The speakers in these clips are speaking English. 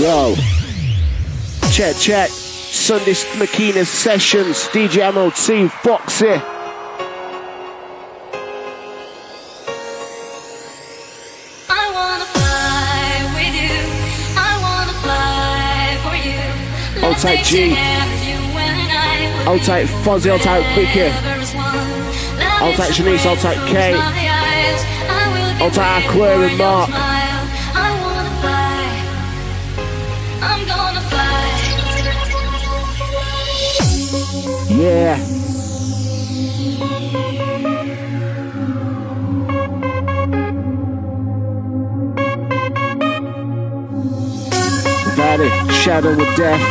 Yo. Check, check. Sunday Makina Sessions. DJ MLT, Foxy. Tight G. Tight Fozzy, tight Vicky. Tight Shanice, tight Kate. Hold tight Aqua and Mark. Yeah. Valley, shadow of death.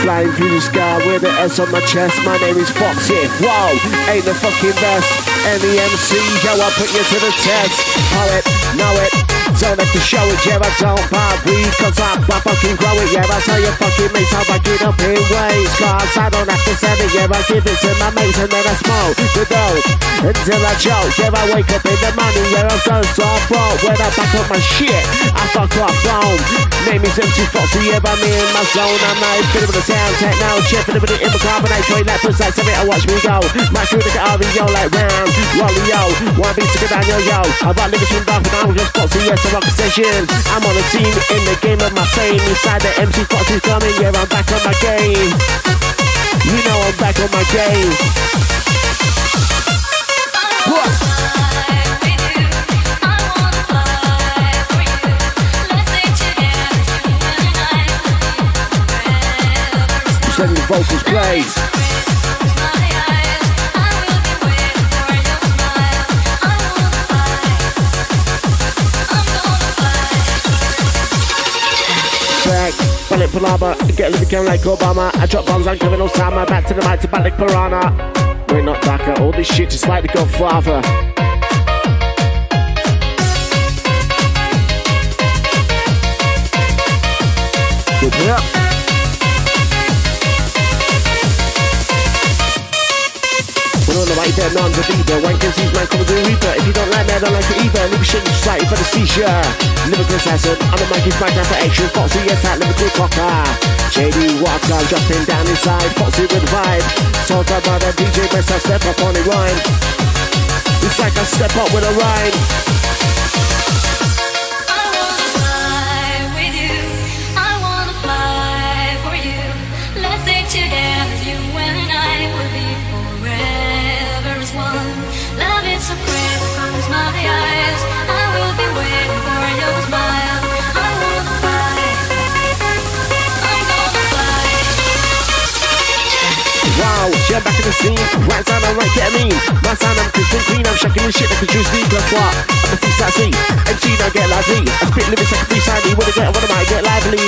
Flying through the sky with the S on my chest. My name is Foxy. Whoa, ain't the fucking best. Any MC, yo, I put you to the test. It, know it. Don't have to show it, yeah, I don't buy weed Cause I, I fucking grow it, yeah, I tell you fucking mates how I get up in ways Cause I don't have to send it, yeah, I give it to my mates And then I smoke the dough until I choke. Yeah, I wake up in the morning, yeah, I'm going so broke When I back up my shit, I fuck off phone Name is MC Foxy, yeah, I'm in my zone. I'm like, bit of the sound, techno, chip, bit of the carbonate Trade like seven, I watch me go. My crew, the RVO like round, yo One beat to get down, yo, yo I got lyrics from and I'm just Foxy, yes, rock session. I'm on the team in the game of my fame. Inside the MC Fox is coming, yeah, I'm back on my game. You know I'm back on my game. What? Letting the vocals play. Bullet Palaba, uh, get a living like Obama. I drop bombs on Kevin Osama. Back to the mic to Balik Piranha. We're not DACA, all this shit just like the Godfather. Good up. on the right there, none the leader. Wankers, he's man, come the reaper. If you don't like me, I don't like it either. Never shit society for the seizure. Lyrical assassin, I'm a monkey smack down for action. Foxy, yes, that lyrical cocker. JD Walker, jumping down inside. Foxy with vibe. Talk about a DJ, best I step up on the rhyme. It's like I step up with a rhyme. Wow, back in the scene. Right sound, I'm right, get me. My sound, I'm crystal clean. I'm shaking this shit like a juice league. Guess what? I'm the freestyle C. MC, now get lively. I spit lyrics like a freestyle D. I get, what am I? Get lively.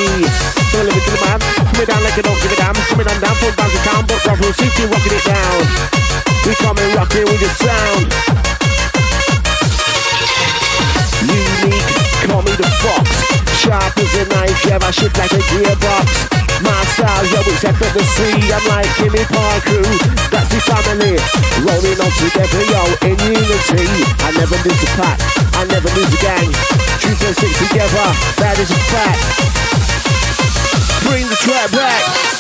Don't live to the man. Coming down like I don't give a damn. Coming on down, full bounce town. But rock real city, rocking it down. We coming rocking with the sound. Unique, call me the fox. Sharp as a knife, yeah, I shit like a gearbox. My style, yo, it's effortlessly. I'm like Kimmy Parker, that's the family. Rolling on together, yo, in unity. I never lose a pack, I never lose a gang. Truth and stick together, that is a fact. Bring the trap back.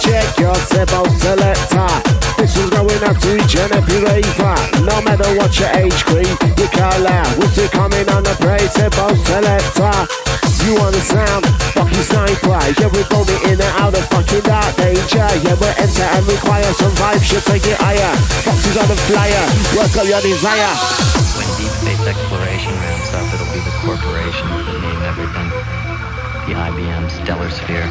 Check your Sebo selector. This is going out to every raver. No matter what your age group, you call out. Still coming on the praise Sebo selector. You want the sound, fucking sniper. Yeah, we're going in and out of fucking dark danger. Yeah, we're enter and require some vibes, should take it higher. Foxes on the flyer, work up your desire. When deep space exploration ramps up, it'll be the corporations that name everything. The IBM Stellar Sphere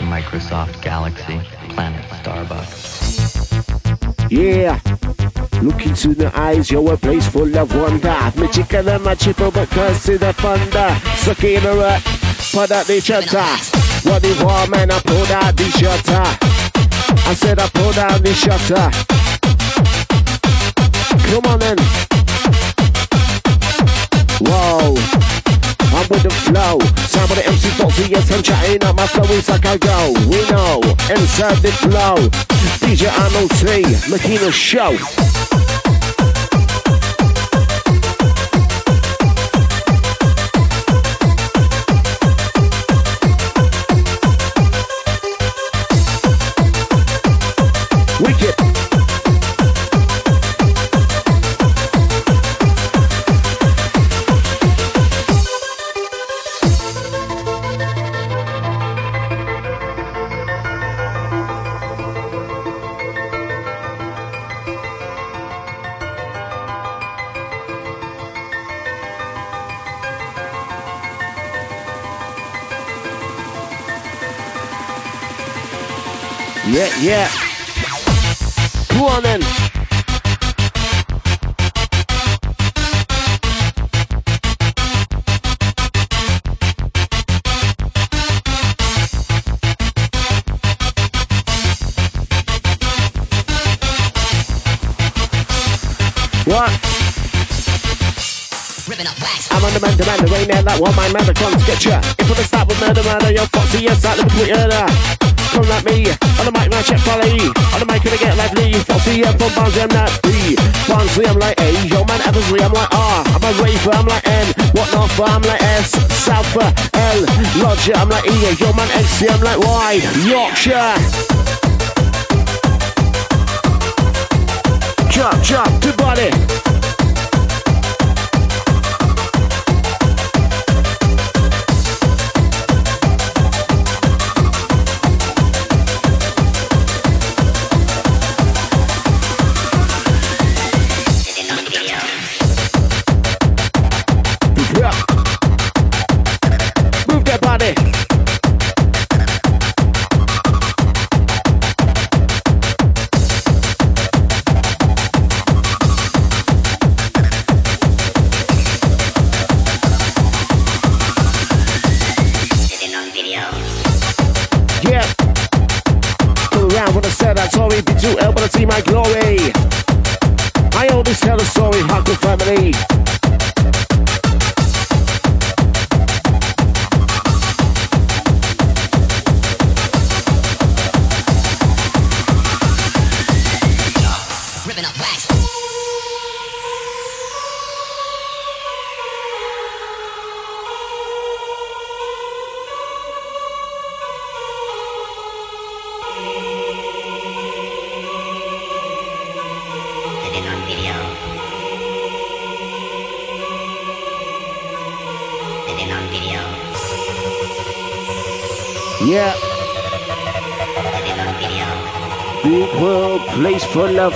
Microsoft, Galaxy, Planet, Starbucks. Yeah. Look into the eyes, you're a place full of wonder. Magical and magical, but curse see the thunder. Suck in the rut, put out the shutter. What you want, man? I pulled out the shutter. I said I pulled out the shutter. Come on then. Whoa. I'm with the flow. Some of the MC Foxy, yes, I'm chatting up my flow in Sakago. We know, inside the flow. DJ MLT, making a show. We can Yeah, yeah. Go on then. What? I'm on the man, the man, the rain there, that one, my man, the clones get ya. If I start with murder, murder, yo, foxy, yes, that, let me put you there come like me. On the mic, man, check folly. On the mic, gonna get lively. Foxy, yeah, from Barnsley, I'm B. Barnsley, I'm like A. Yo, man, Eversley, I'm like R. I'm a raver, I'm like N. What North, I'm like S. South, L. Lodger, I'm like E. Yo, man, XC, I'm like Y. Yorkshire. Drop, drop, to body.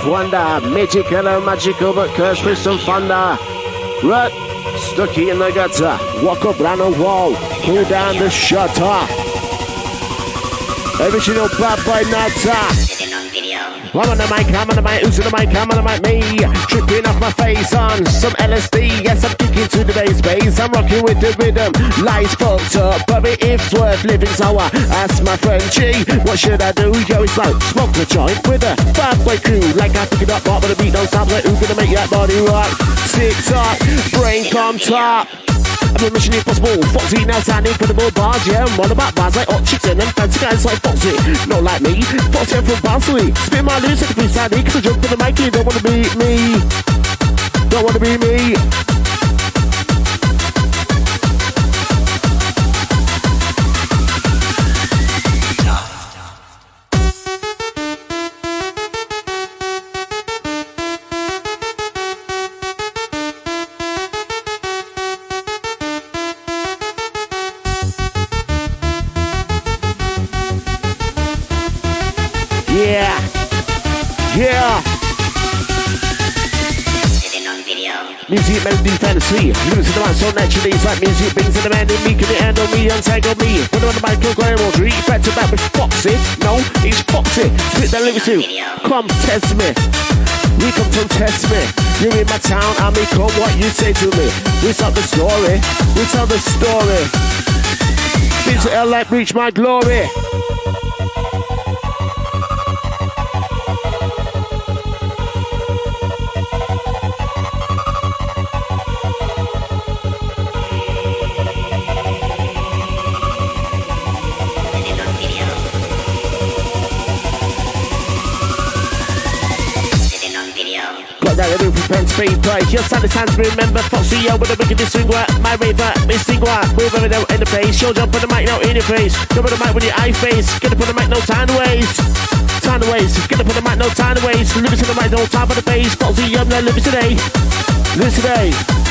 Wonder. Magical and magical, but cursed with some thunder. Rut, stucky in the gutter. Walk up round a wall, pull down the shutter. Original bad by nutter. I'm on the mic, I'm on the mic, who's on the mic, I'm on the mic, me. Tripping off my face on some LSD. Yes, I'm kicking to the bass bass. I'm rocking with the rhythm. Life's fucked up, but it's worth living. So I asked my friend G, what should I do? Yo, it's like smoke the joint with a boy crew. Like I pick it up, but the beat don't stop. Like who's gonna make that body rock? Tick tock, brain come top. I'm a mission impossible. Foxy now the more bars, yeah. I'm all about bars like chicken and fancy guys like Foxy. Not like me. Foxy, I'm from Barnsley. Spit my lyrics at the freestyle, cause I jump for the mic, you don't wanna be me. Don't wanna be me. Fantasy. Losing the mind so naturally. It's like music brings in the man in me. Can it handle me? Untangle me. I'm on the mic, you're going to read back to back with Foxy. No, it's Foxy. Spit that lyrics too. Come test me. We come to test me. You're in my town, I may come what you say to me. We tell the story. We tell the story. Been to LA, reach my glory. Penn's free price. Your son is hands remember Foxy yo with the wickedest swing work. My raver, missing work. Move over there in the place. Show jump on the mic now in your face. Jump on the mic with your eye face. Get up on the mic, no time to waste. Time to waste. Get up on the mic, no time to waste. Live to the mic, no time for the bass. Foxy yo, now live today. Live today.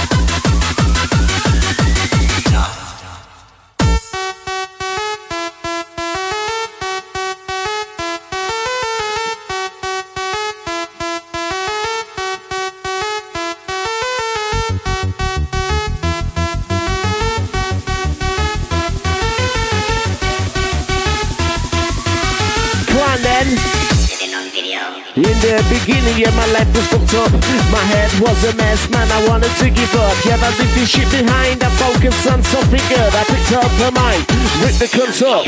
Head was a mess, man, I wanted to give up. Yeah, I leave this shit behind, I focus on something good. I picked up the mic, ripped the up.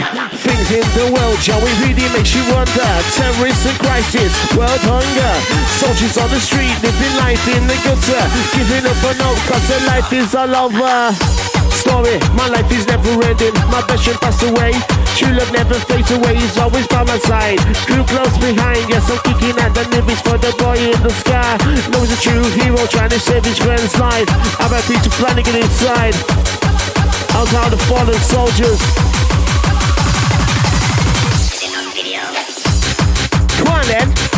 Things in the world, shall we really makes you wonder. Terrorists and crisis, world hunger. Soldiers on the street, living life in the gutter. Giving up on hope, cause their life is all over story. My life is never ending. My friend passed away. True love never fades away. He's always by my side. Crew close behind. Yes, I'm kicking at the lyrics for the boy in the sky. No, he's a true hero trying to save his friend's life. I'm happy to Flanagan inside. Out all the fallen soldiers. Come on then.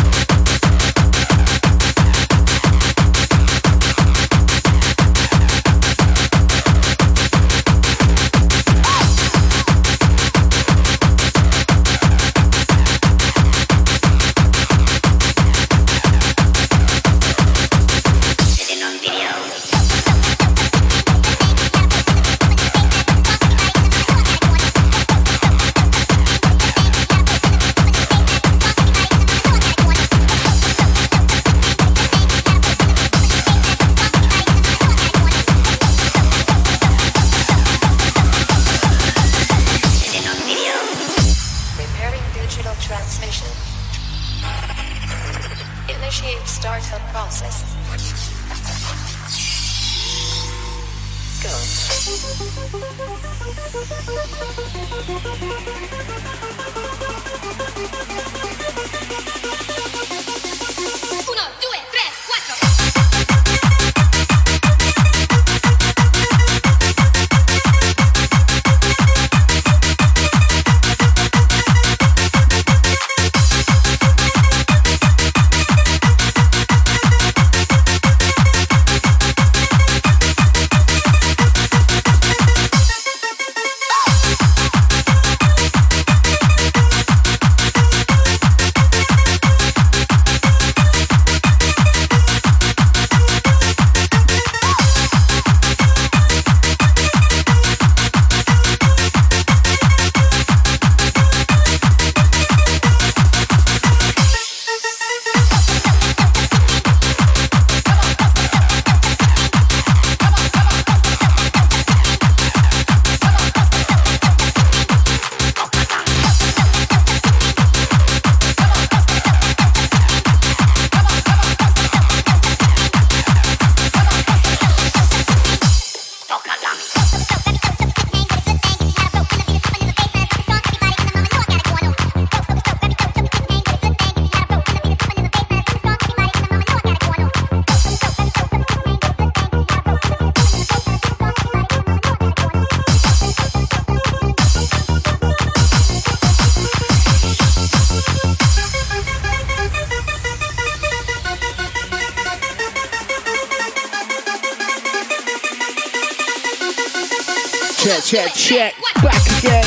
Check, check, back again.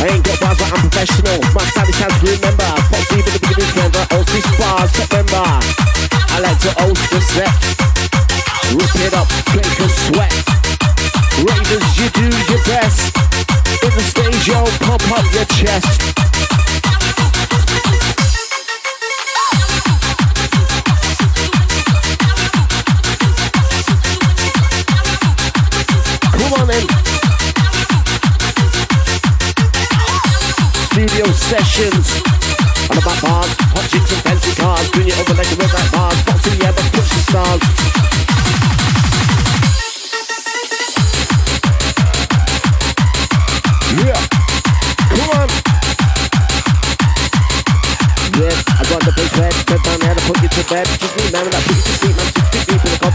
I ain't got bars, but I'm professional. My style is to remember. Foxy with the beginning member. Host this bar, September. I like to host the set. Rip it up, make a sweat. Raiders, you do your best. In the stage, yo, pump up your chest. Sessions. On about bars, hot chicks and fancy cars. Bring it over like a red light bars. But push the stars. Yeah, come on. Yeah, I got the big red. Bed man, how to put you to bed. Just me, man, that put you to sleep, man. Just stick deep in the.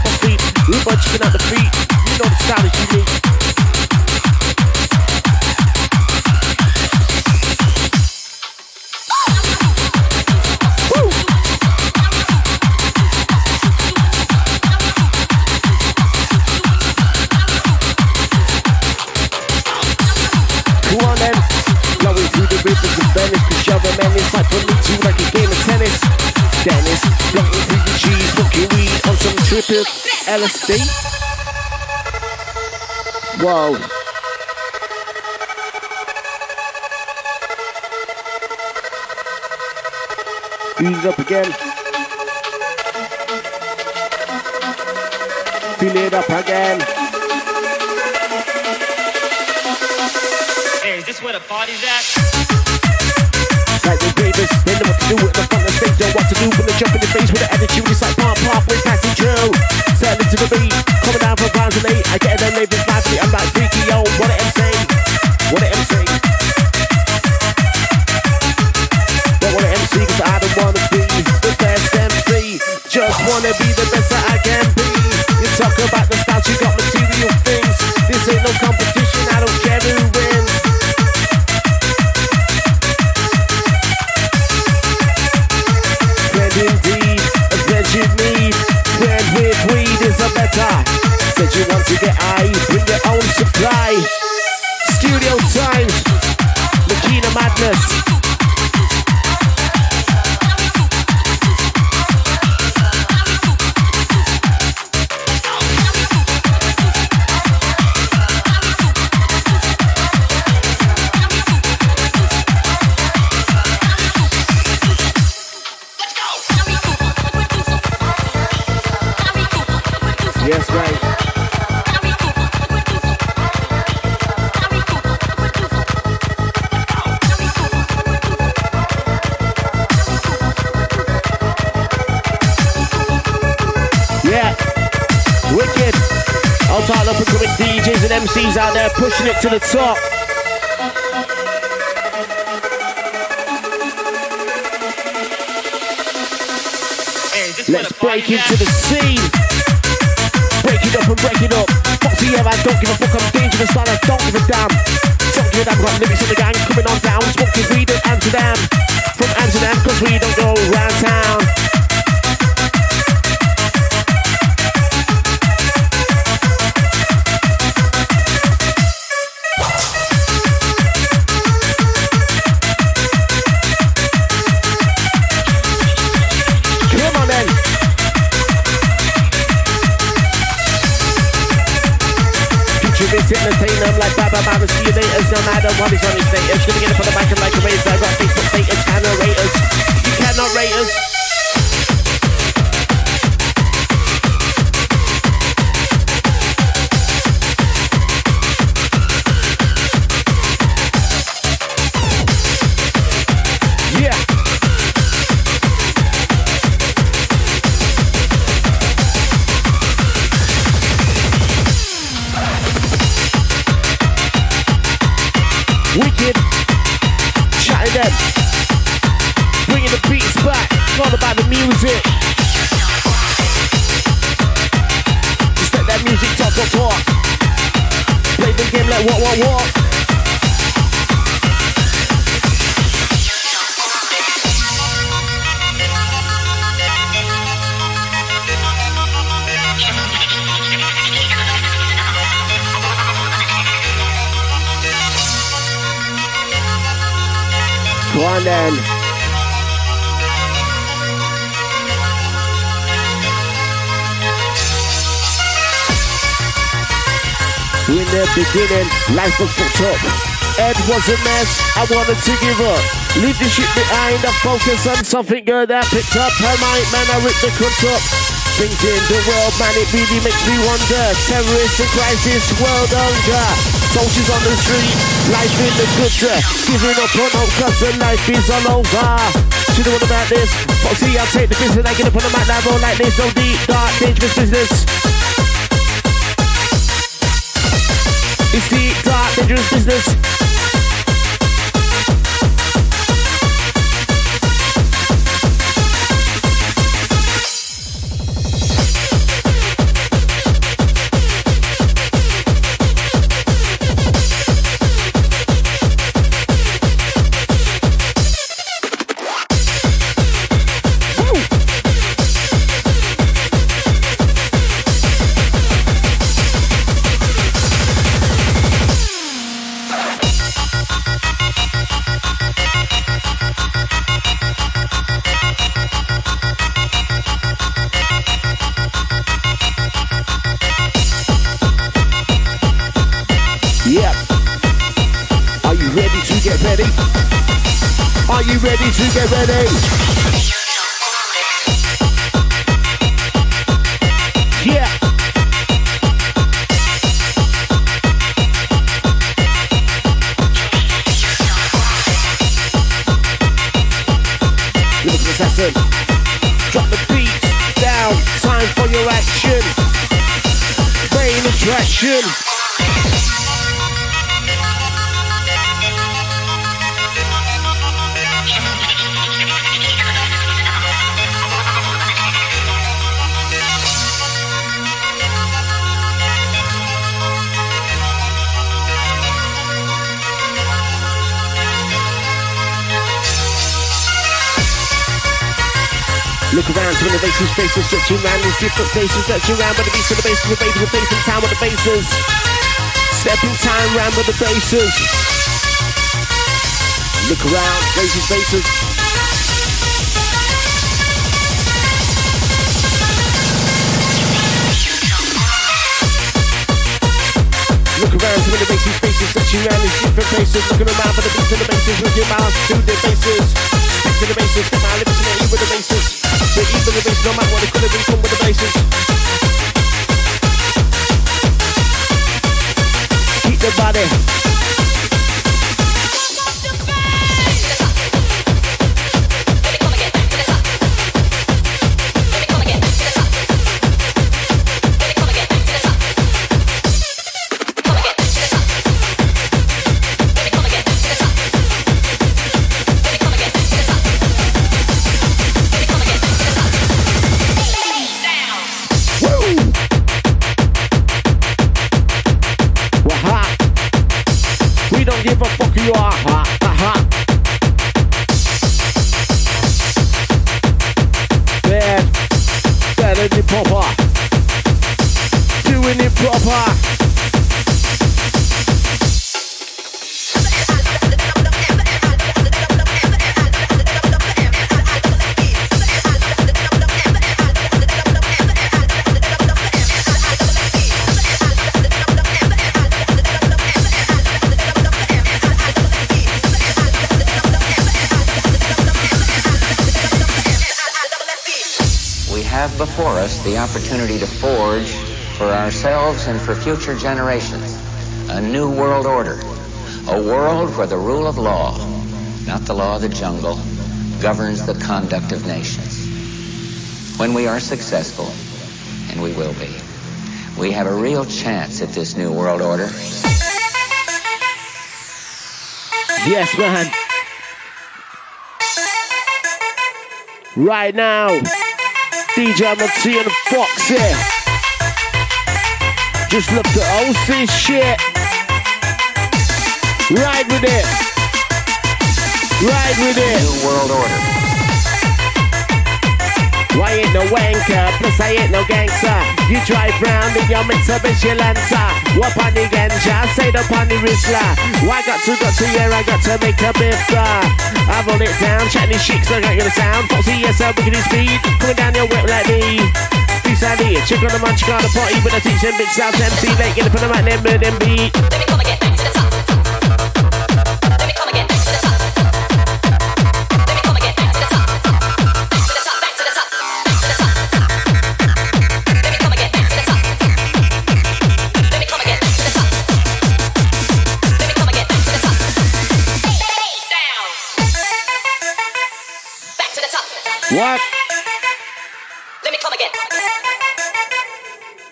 Rude boy chicken at the feet. You know the style is unique. A menace Like for me too like a game of tennis. Dennis, blunting through the cheese Smoking weed on some triple LSD Whoa. Ease up again. Fill it up again. Hey, is this where the party's at? Like. They know what to do at the front of the know what to do when they jump in the face with the attitude. It's like pop with passing through. Setting to the beat, coming down from pounds and eight. I get them neighbors nicely. I'm like freaky, yo, what a MC, what a MC. Don't wanna MC cause I don't wanna be the best MC. Just wanna be the best that I can be. You talk about the styles, you got material things. This ain't no competition, I don't care who Madness. MCs out there pushing it to the top. Let's break into the scene break it up and break it up. Foxy, yeah, I don't give a fuck, I'm dangerous, man, I don't give a damn. Don't give a damn, got limits in the gang coming on down. Smoking weed in Amsterdam. From Amsterdam, cause we don't go round town. Entertain them like Baba Baba See you later, no matter what is on his status Gonna get up on the back and like a razor Got Facebook status, cannot rate us You cannot rate us what, what, what. The beginning, life was fucked up. Ed was a mess, I wanted to give up. Leave the shit behind, I focus on something good that picked up. Her mind, man, I ripped the cunt up. Things in the world, man, it really makes me wonder. Terrorists and crisis, world hunger. Soldiers on the street, life in the gutter. Giving up on hope cause the life is all over. You know what about this? Foxy, I'll take the business, I get up on the mat now, roll like this. No deep, dark, dangerous business. It's the dark, dangerous business. Look. Drop the beat down. Time for your action. Brain attraction. Around to the bases, faces searching around these different places, searching around by the beats of the bases, the babies, the bass in time with the bases. Stepping time round with the bases. Look around, faces, faces. Look around to the bases, faces, searching around these different places, looking around for the beats and the bases, with your mouth to the bases. Beats and the bases, get my lips and the with the bases. But even the bass, no matter what it could have been, come with the bases. Keep the body. Opportunity to forge for ourselves and for future generations a new world order. A world where the rule of law, not the law of the jungle, governs the conduct of nations. When we are successful, and we will be, we have a real chance at this new world order. Yes, man. Right now, DJ Monty and Foxy. Just look at all this shit. Ride with it. Ride with it. New world order. Why ain't no wanker? Plus I ain't no gangster. You drive round in your Mitsubishi Lancer. What on the ganja? Say the on the Rizla. Why got to, got to, yeah, I got to make a biffa. I roll it down, chatting these chicks like I got a sound. Foxy, yes, I'm big speed. Coming down your whip like me. Freestyle here, chick on the munch, got a party with a teach them big South MC. Like, get up on the mic, then beat. What? Let me come again.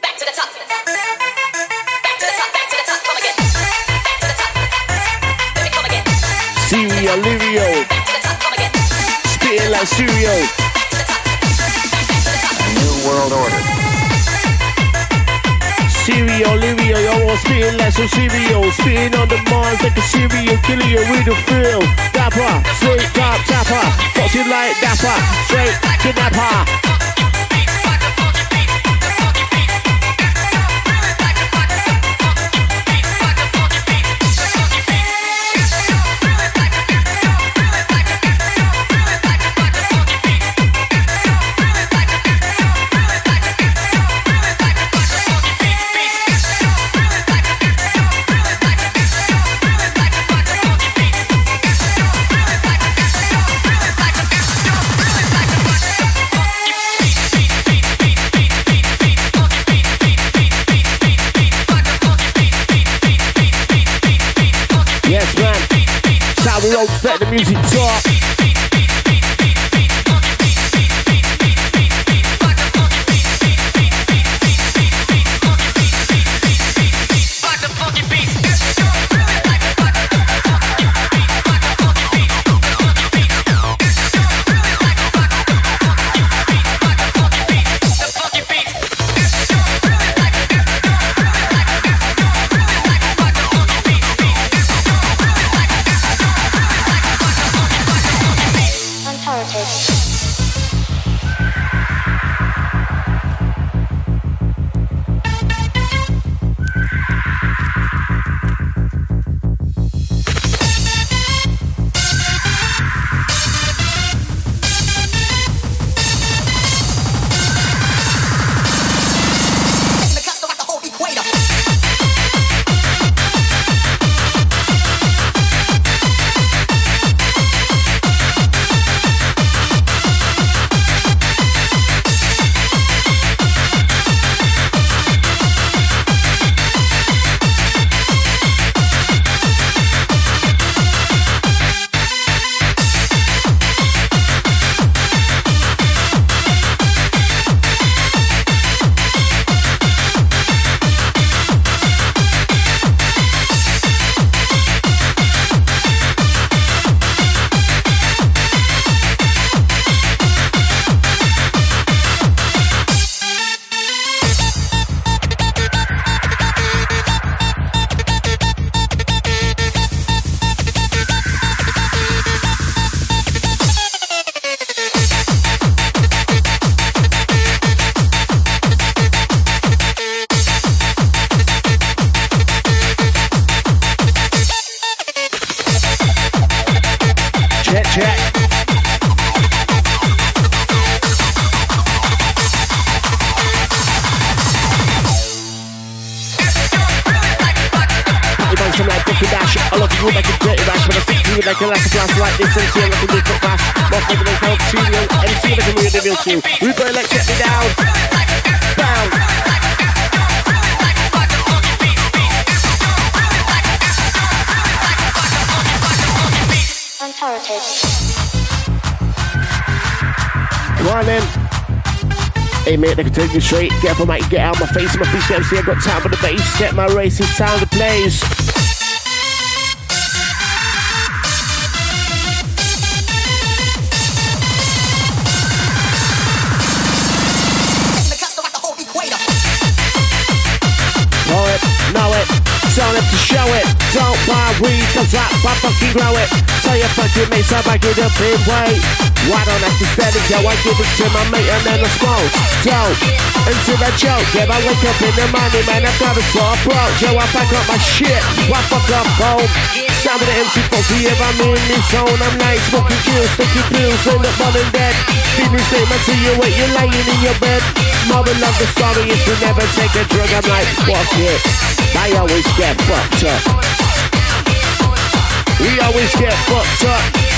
Back to the top. Back to the top, back to the top, come again. Back to the top. Let me come again. Cereal, Lirio. Back to the top, come again. Spitting like cereal. Back to the top. Back, back to the top. A new world order. Cereal, Lirio, yo, I'm spitting like some cereal. Spitting on the minds like a serial killer, you with the feel. Dapper, straight top tapper. Foxy like dapper, straight kidnapper. The roads, let the music talk. You like a dirty rash, but I stick to you like a last glass like this and see like a big foot. More flavor than cold studio. MC like a real tune. Rubo like get me down. Down. Come on then. Hey mate, they can take you straight. Get up on mic, get out my face. My face MC, I got time for the bass. Set my racing sound to plays. To show it. Don't buy weed, cause I, I fucking grow it. Tell your fucking mates I back it up in weight. Why don't I just to it, yo? I give it to my mate and then I smoke. Dope, until I choke. Yeah, I wake up in the morning, man, I've got a sore broke. Yo, I back up my shit. Why fuck up home? Sound of the MC Foxy, if I'm in this zone, I'm like smoking kills, sticky pills, on and dead. Feeling statement to you when you're laying in your bed. Mother love the story if you never take a drug. I'm like, fuck it. I always get fucked up. We always get fucked up.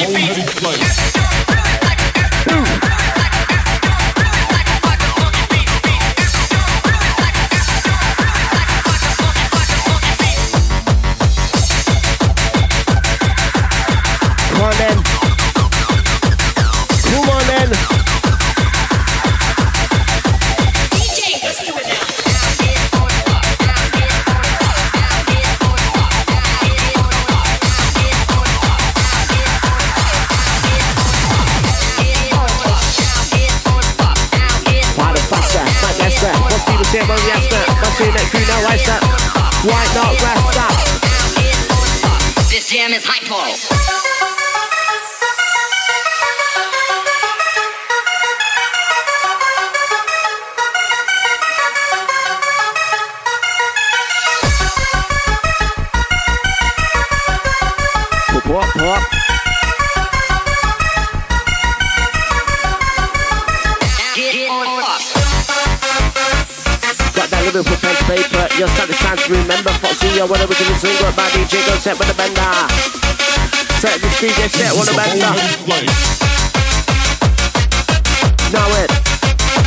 Come Little for pen to paper. You'll start the chance to remember Foxy, yo, what original single by DJ Go set with the bender. set, this DJ set, one of them. Know it.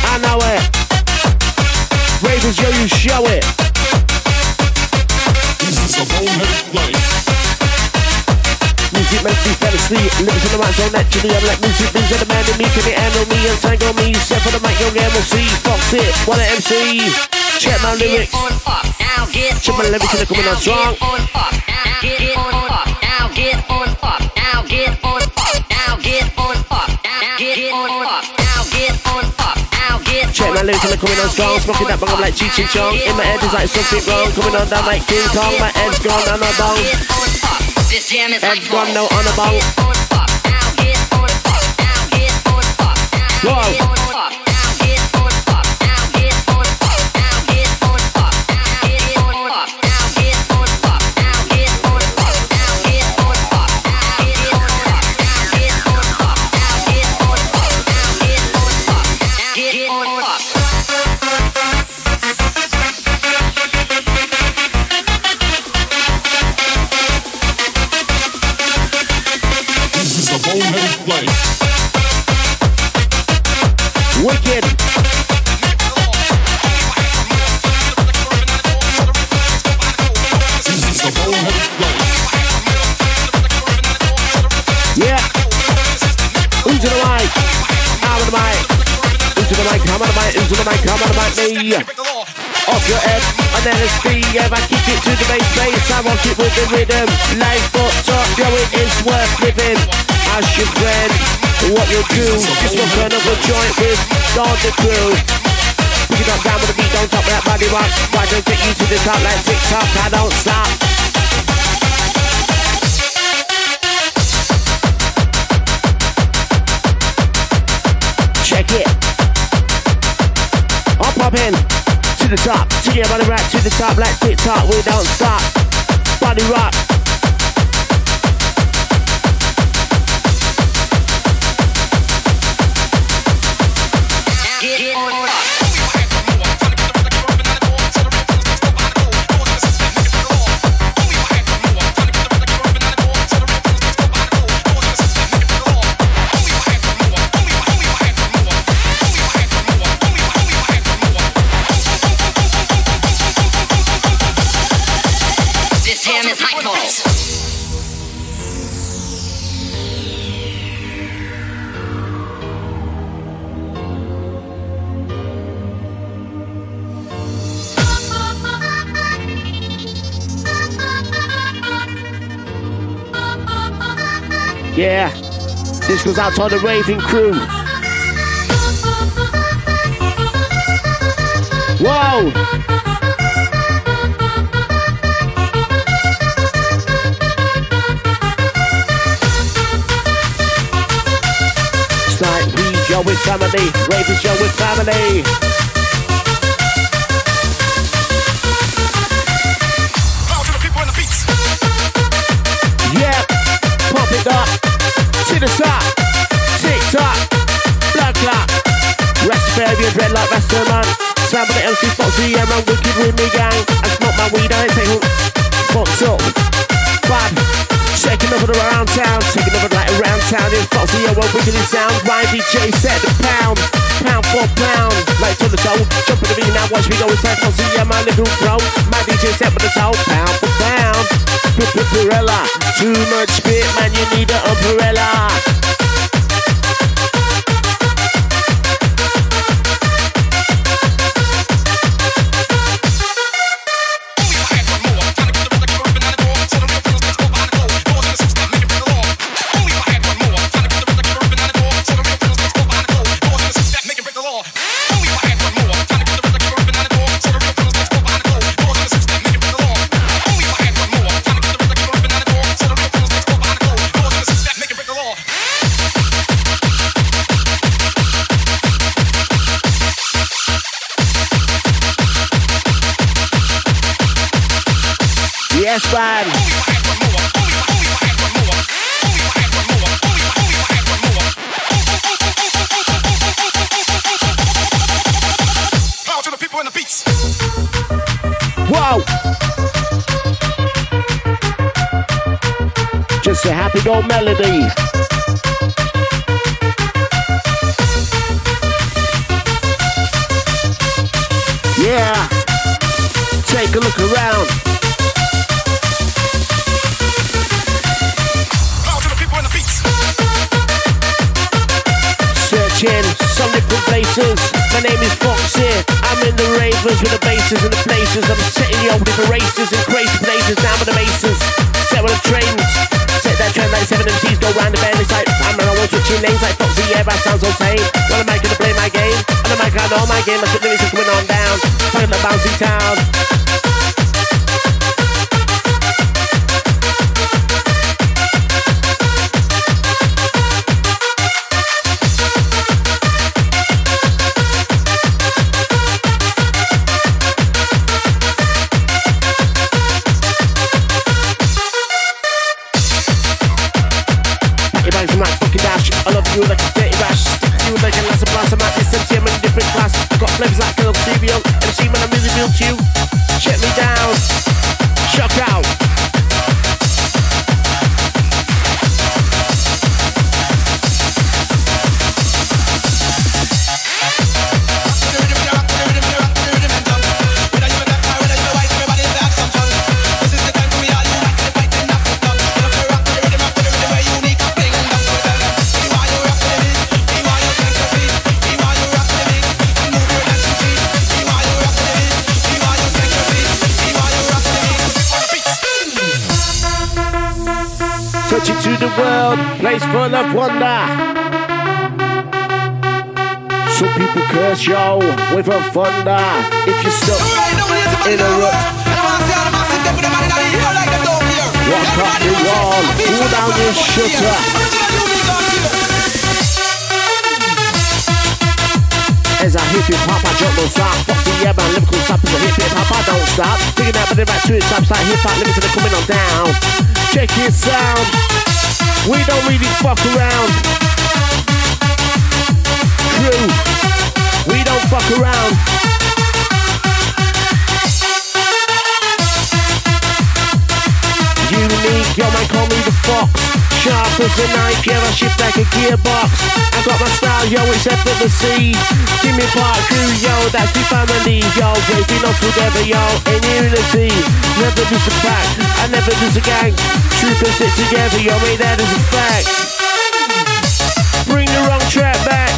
I know it. Ravers, yo, you show it. This is a boneheaded play. Music makes me fell asleep. Lyrics on the mic so naturally. I'm like music brings out the man in me. Can it handle me? Untangle me. Set for the mic, young MLC. Fox it. One of MC. Check my lyrics. Check my lyrics and they're coming out strong. Check my lyrics and they're coming on strong. Smoking that bong, I'm like Cheech and Chong. In my head is like something wrong. Coming on down like King Kong. My head's gone on a bong. This jam is Head's gone now on a bong. Whoa. Boneheaded play. Wicked. This is a boneheaded play. Yeah. Who's in the mic? I'm on the mic. Who's in the mic? I'm on the mic. Who's in the mic? I'm on the mic. Me. Off your head. And then it's free. Yeah, I kick it to the bass bass. I rock it with the rhythm. Life up top. Yo, it is worth living. Ask your friend what you do. Just smoke another joint with all the crew. Pick it up down with the beat, don't top that body rock. Why don't take you to the top like TikTok? I don't stop. Check it. I'm popping to the top, to your body rock, to the top like TikTok. We don't stop. Body rock. This jam is noise. Yeah. This goes out to the raving crew. Whoa! With family, raving show with family. Power to the people and the beats. Yeah, pump it up to the top, tick tock, blood clot. Rastafarian dreadlock, Rastaman. Sound of the MC Foxy, yeah, man, wicked with me gang. I smoke my weed, I ain't say who fucked up. Bad, taking over the around town, taking over like around town. It's Foxy, yeah, well, wicked it sound. Ryan DJ set the pound, pound for pound. Like to the soul, jump in the beat now, watch me go inside Foxy, yeah, my little bro. My DJ set for the soul, pound for pound. Umbrella, too much spit, man, you need an umbrella. That trend like seven MCs go round the bend. It's like I'm on one switching names like Foxy. Yeah, that sounds insane. When I'm gonna play my game. On the mic, I know my game. I put lyrics coming on down. Playing the bouncy town. Full. Some people curse yo with a thunder. If you're stuck in a rut, walk up the wall, pull down your shutter. As I hip hop, I jump no stop. Foxy, yeah, man, lyrical stop is a hip hop, I don't stop. Thinking out, but they're back to it, stops like hip hop, limits are coming on down. Check your sound. We don't really fuck around. True. We don't fuck around. Unique, yo man, call me the fox. Sharp as a knife, yeah, I shift like a gearbox. I got my style, yo, it's effortlessly. Give me part crew, yo, that's the family, yo. Breaking off together, yo, in unity. Never lose a pack, I never lose a gang. And sit together, yo, made that as a fact. Bring the wrong track back.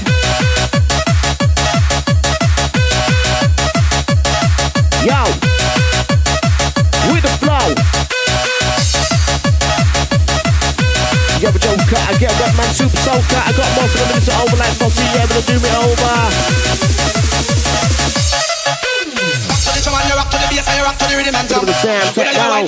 Yo, get rap man, super soaker. I got most of the minutes over like Foxy, yeah, but do me over. Look at the sound, check now.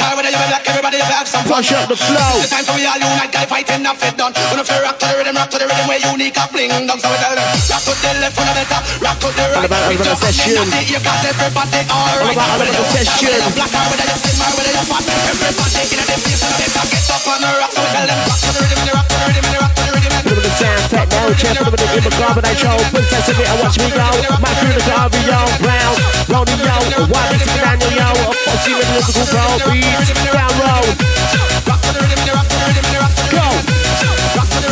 Push up the flow. The time for we all unite, guy fighting and fit done. If you rock to the rhythm, rock to the rhythm, where unique and fling down. So we tell them, rock to the left, one of the top, rock to the right. We just session. in the ear, 'cause everybody alright. Whether you session. whether you black whether you slim whether you fat, everybody in the place and they get up on the rock. So we tell them, rock to the rhythm, and rock to the rhythm, and rock to the rhythm. and- Look at the sound, techno, check for the in the show. Princess of it, watch me go. My crew, the Garvey, yo, brown, rolling yo, why be down down road. Rock the and they rock to the Go, rock to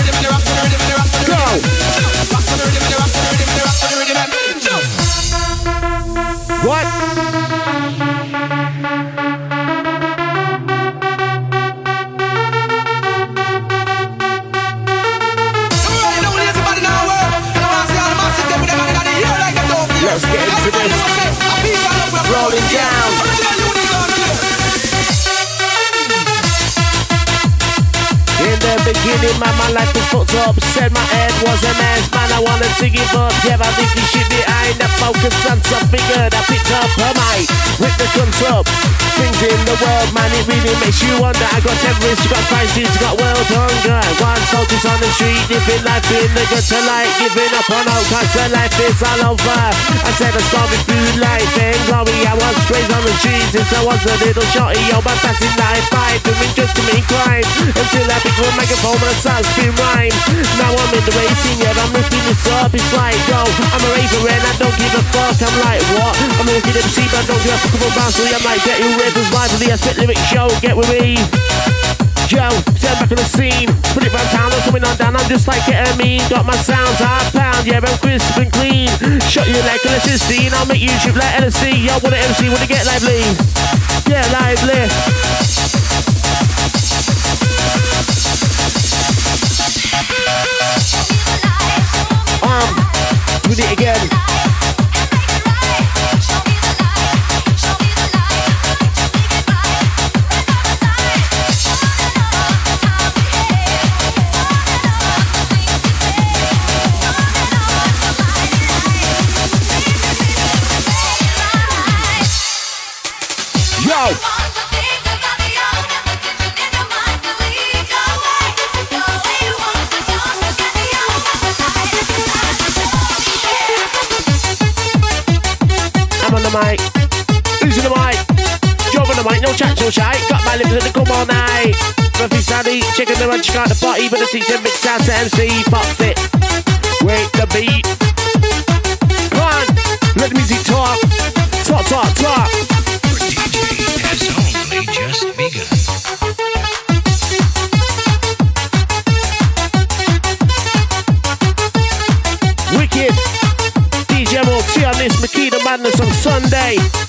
Club beginning, man, my life was fucked up. Said my head was a mess, man. I wanted to give up. Yeah, I think this shit behind the focus and some figured I picked up a mic. With the guns up. Things in the world, man, it really makes you wonder. I got terrorists, you got crises, you got world hunger. One soldiers on the street, living life in the gutter light. Giving up on all cause the life is all over. I said I started through life and glory. I was raised on the streets since I was a little shorty. Yo, my passing life, I doing just to make crime. Until I up a microphone and start spin rhyme. Now I'm in the racing, yeah, I'm lifting this up. It's like, yo, I'm a raver and I don't give a fuck. I'm like, what? I'm a wicked MC, but I don't give a fuck about bounce. I'm like, get your rivers lively. the spit lyric show, get with me. Yo, stand back on the scene. Put it round town, I'm coming on down. I'm just like ketamine. Got my sounds hard pound, yeah, I'm crisp and clean. Shot you like electricity, and I'll make you trip like LSD. Yo, wanna MC, wanna get lively. Get lively. It again. My lips in the come all night. Ruffy Sandy, chicken the lunch, got the party, but the teacher mix sound to MC, pops it. Wait the beat. Come on, let the music talk. Talk, talk, talk. Your DJ has only just begun. Wicked. DJ Ammo T on this Makita Madness on Sunday.